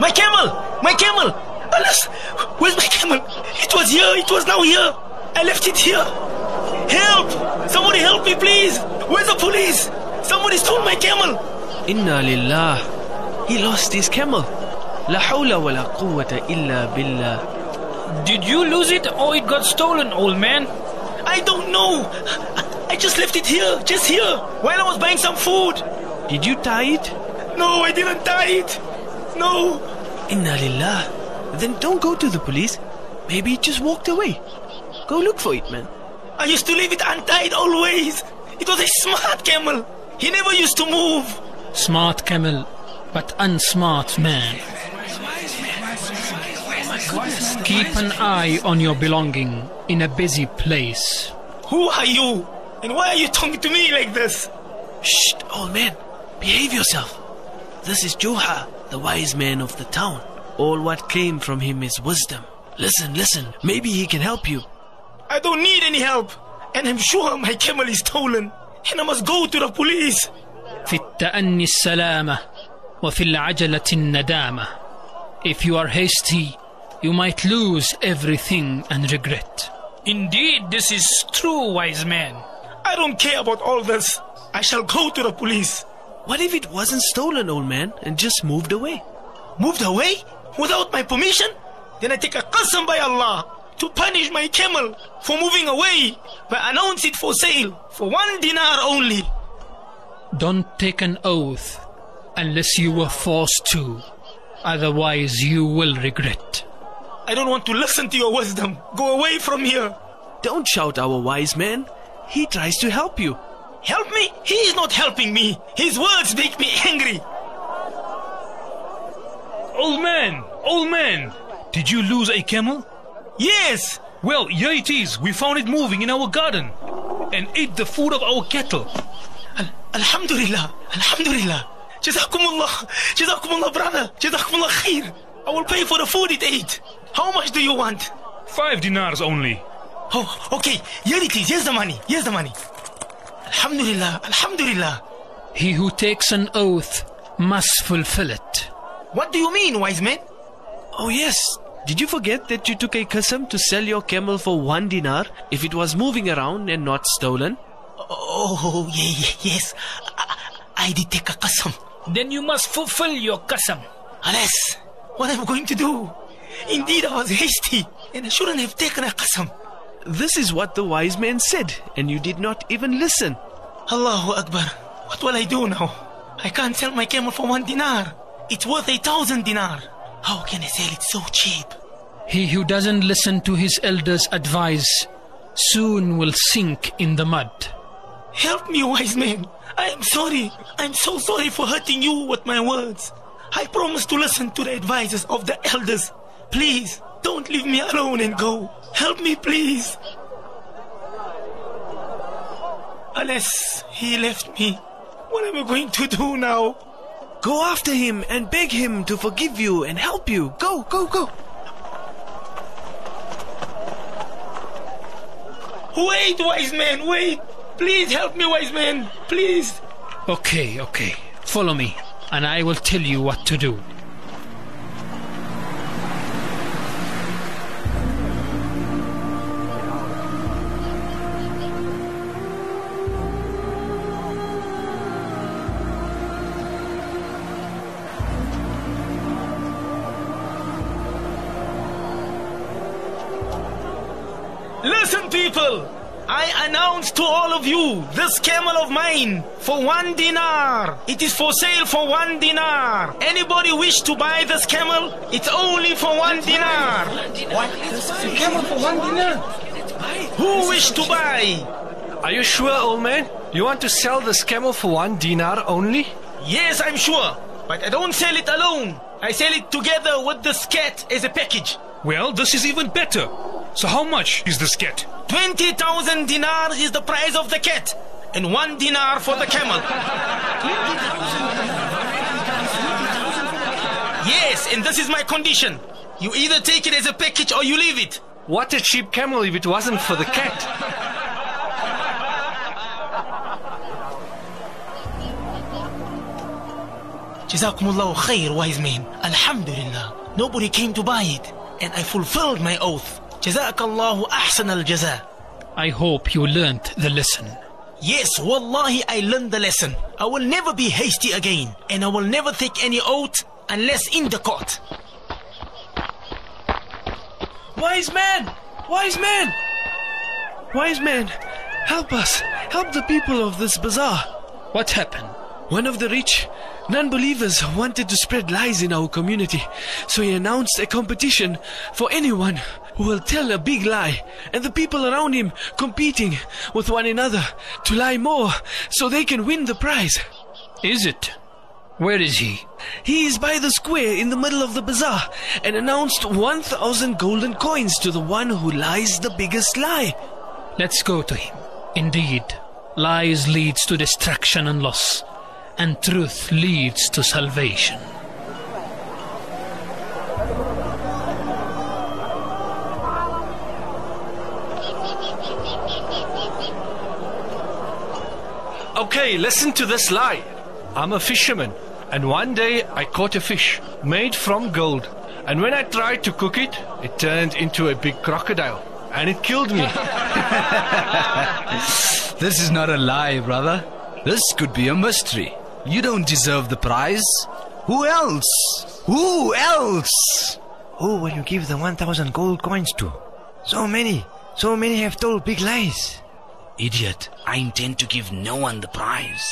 My camel! My camel! Alas! Where's my camel? It was here! It was now here! I left it here! Help! Somebody help me, please! Where's the police? Somebody stole my camel! Inna lillah! He lost his camel! La hawla wa la quwwata illa billah. Did you lose it or it got stolen, old man? I don't know! I just left it here, just here, while I was buying some food! Did you tie it? No, I didn't tie it! No! Inna lillah. Then don't go to the police. Maybe it just walked away. Go look for it, man. I used to leave it untied always. It was a smart camel. He never used to move. Smart camel, but unsmart man. Keep an eye on your belonging in a busy place. Who are you? And why are you talking to me like this? Shh, old man. Behave yourself. This is Juha, the wise man of the town. All what came from him is wisdom. Listen, listen. Maybe he can help you. I don't need any help. And I'm sure my camel is stolen. And I must go to the police. في التأني السلامة وفي العجلة الندامة. If you are hasty, you might lose everything and regret. Indeed, this is true, wise man. I don't care about all this. I shall go to the police. What if it wasn't stolen, old man, and just moved away? Moved away? Without my permission? Then I take a qasam by Allah to punish my camel for moving away by announce it for sale for one dinar only. Don't take an oath unless you were forced to. Otherwise, you will regret. I don't want to listen to your wisdom. Go away from here. Don't shout our wise man. He tries to help you. Help me? He is not helping me. His words make me angry. Old man, old man, did you lose a camel? Yes. Well, here it is. We found it moving in our garden and ate the food of our cattle. Al- Alhamdulillah. Alhamdulillah. Jazakumullah. Jazakumullah, brother. Jazakumullah khair. I will pay for the food it ate. How much do you want? Five dinars only. Oh, okay. Here it is. Here's the money. Here's the money. Alhamdulillah. Alhamdulillah. He who takes an oath must fulfill it. What do you mean, wise man? Oh, yes. Did you forget that you took a qasam to sell your camel for one dinar if it was moving around and not stolen? Oh, yeah, yeah, yes. I, I did take a qasam. Then you must fulfill your qasam. Alas, what am I going to do? Indeed, I was hasty and I shouldn't have taken a qasam. This is what the wise man said, and you did not even listen. Allahu Akbar. What will I do now? I can't sell my camel for one dinar. It's worth a thousand dinar. How can I sell it so cheap? He who doesn't listen to his elders' advice soon will sink in the mud. Help me, wise man. I am sorry. I'm so sorry for hurting you with my words. I promise to listen to the advices of the elders. Please, don't leave me alone and go. Help me, please. Unless he left me. What am I going to do now? Go after him and beg him to forgive you and help you. Go, go, go. Wait, wise man, wait. Please help me, wise man. Please. Okay, okay. Follow me, and I will tell you what to do. Listen, people. I announce to all of you this camel of mine for one dinar. It is for sale for one dinar. Anybody wish to buy this camel? It's only for one dinar. What? This is a camel for one dinar? Who wish to buy? Are you sure, old man? You want to sell this camel for one dinar only? Yes, I'm sure. But I don't sell it alone. I sell it together with this cat as a package. Well, this is even better. So how much is the cat? 20,000 dinar is the price of the cat. And one dinar for the camel. yes, and this is my condition. You either take it as a package or you leave it. What a cheap camel if it wasn't for the cat. Jazakumullahu khair, wise man. Alhamdulillah. Nobody came to buy it. And I fulfilled my oath جزاك الله أحسن الجزاء I hope you learnt the lesson. Yes, wallahi, I learned the lesson. I will never be hasty again, and I will never take any oath unless in the court. Wise man! Wise man! Wise man, help us! Help the people of this bazaar! What happened? One of the rich non believers wanted to spread lies in our community, so he announced a competition for anyone who will tell a big lie, and the people around him competing with one another to lie more so they can win the prize. Is it? Where is he? He is by the square in the middle of the bazaar and announced 1,000 golden coins to the one who lies the biggest lie. Let's go to him. Indeed, lies leads to destruction and loss, and truth leads to salvation. Okay, listen to this lie. I'm a fisherman, and one day I caught a fish made from gold. And when I tried to cook it, it turned into a big crocodile, and it killed me. This is not a lie, brother. This could be a mystery. You don't deserve the prize. Who else? Who else? Who will you give the 1000 gold coins to? So many, so many have told big lies. Idiot, I intend to give no one the prize.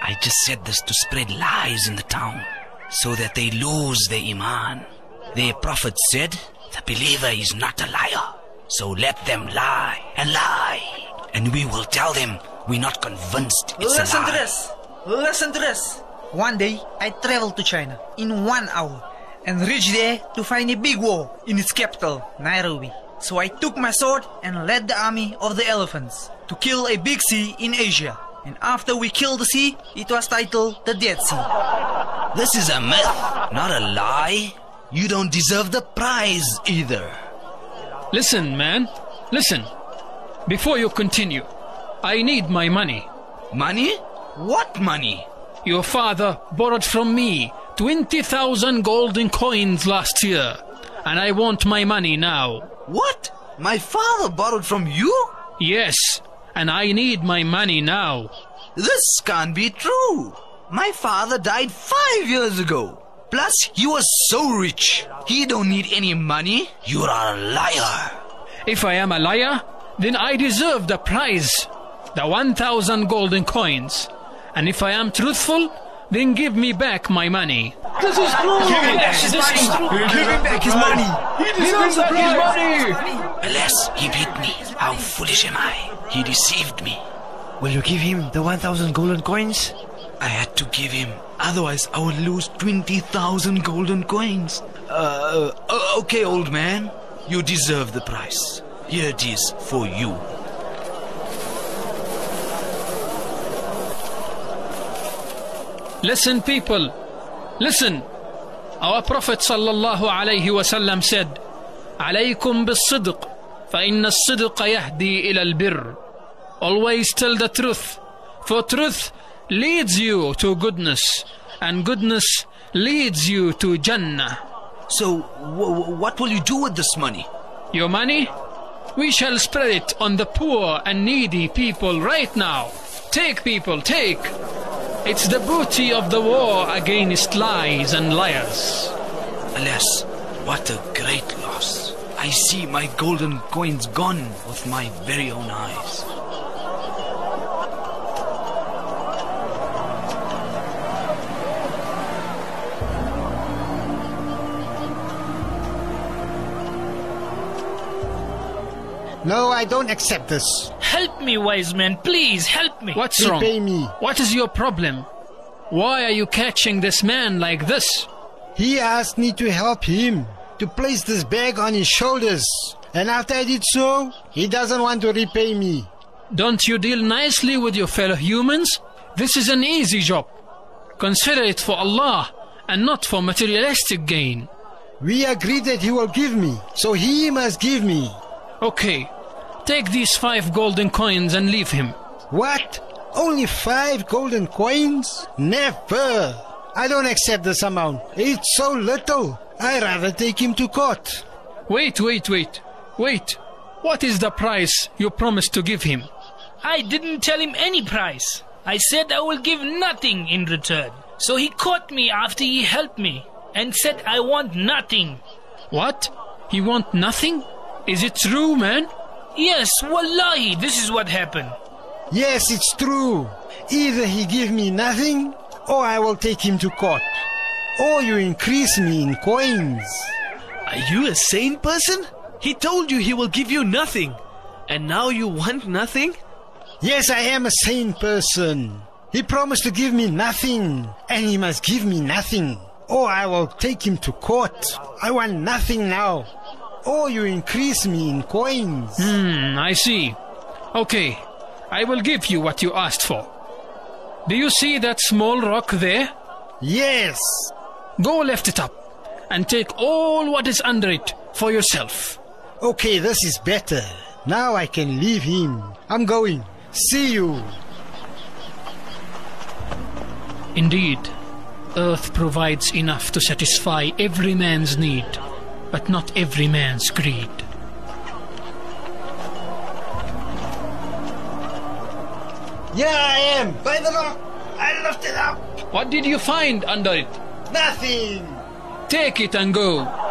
I just said this to spread lies in the town so that they lose their iman. Their prophet said, the believer is not a liar. So let them lie and lie. And we will tell them we're not convinced it's a Listen lie. to this. Listen to this. One day, I traveled to China in one hour and reached there to find a big war in its capital, Nairobi. So I took my sword and led the army of the elephants to kill a big sea in Asia. And after we killed the sea, it was titled the Dead Sea. This is a myth, not a lie. You don't deserve the prize either. Listen, man. Listen. Before you continue, I need my money. Money? What money? Your father borrowed from me 20,000 golden coins last year, and I want my money now. What? My father borrowed from you? Yes, and I need my money now. This can't be true. My father died five years ago. Plus, he was so rich. He don't need any money. You are a liar. If I am a liar, then I deserve the prize, the 1,000 golden coins. And if I am truthful, then give me back my money. Give him back his money. Give him back his money. He deserves back his money. Alas, he beat me. How foolish am I? He deceived me. Will you give him the 1000 golden coins? I had to give him, otherwise I would lose 20,000 golden coins. Uh, uh, okay, old man. You deserve the price. Here it is for you. Listen, people. Listen. Our Prophet sallallahu alayhi wasallam said, عليكم بالصدق فإن الصدق يهدي إلى البر. Always tell the truth, for truth leads you to goodness, and goodness leads you to Jannah. So, w- what will you do with this money? Your money? We shall spread it on the poor and needy people right now. Take, people, take. It's the booty of the war against lies and liars. Alas, what a great loss. I see my golden coins gone with my very own eyes. No, I don't accept this. Help me, wise man. Please help me. What's wrong? Repay me. What is your problem? Why are you catching this man like this? He asked me to help him to place this bag on his shoulders. And after I did so, he doesn't want to repay me. Don't you deal nicely with your fellow humans? This is an easy job. Consider it for Allah and not for materialistic gain. We agreed that he will give me, so he must give me. Okay, take these five golden coins and leave him. What? Only five golden coins? Never! I don't accept this amount. It's so little. i rather take him to court. Wait, wait, wait. Wait, what is the price you promised to give him? I didn't tell him any price. I said I will give nothing in return. So he caught me after he helped me and said I want nothing. What? He want nothing? Is it true, man? Yes, wallahi, this is what happened. Yes, it's true. Either he give me nothing, or I will take him to court. Or you increase me in coins. Are you a sane person? He told you he will give you nothing. And now you want nothing? Yes, I am a sane person. He promised to give me nothing, and he must give me nothing. Or I will take him to court. I want nothing now. Or you increase me in coins. Hmm, I see. Okay, I will give you what you asked for. Do you see that small rock there? Yes. Go lift it up and take all what is under it for yourself. Okay, this is better. Now I can leave him. I'm going. See you. Indeed, earth provides enough to satisfy every man's need, but not every man's greed. Yeah, I am. By the rock. I lift it up. What did you find under it? Nothing. Take it and go.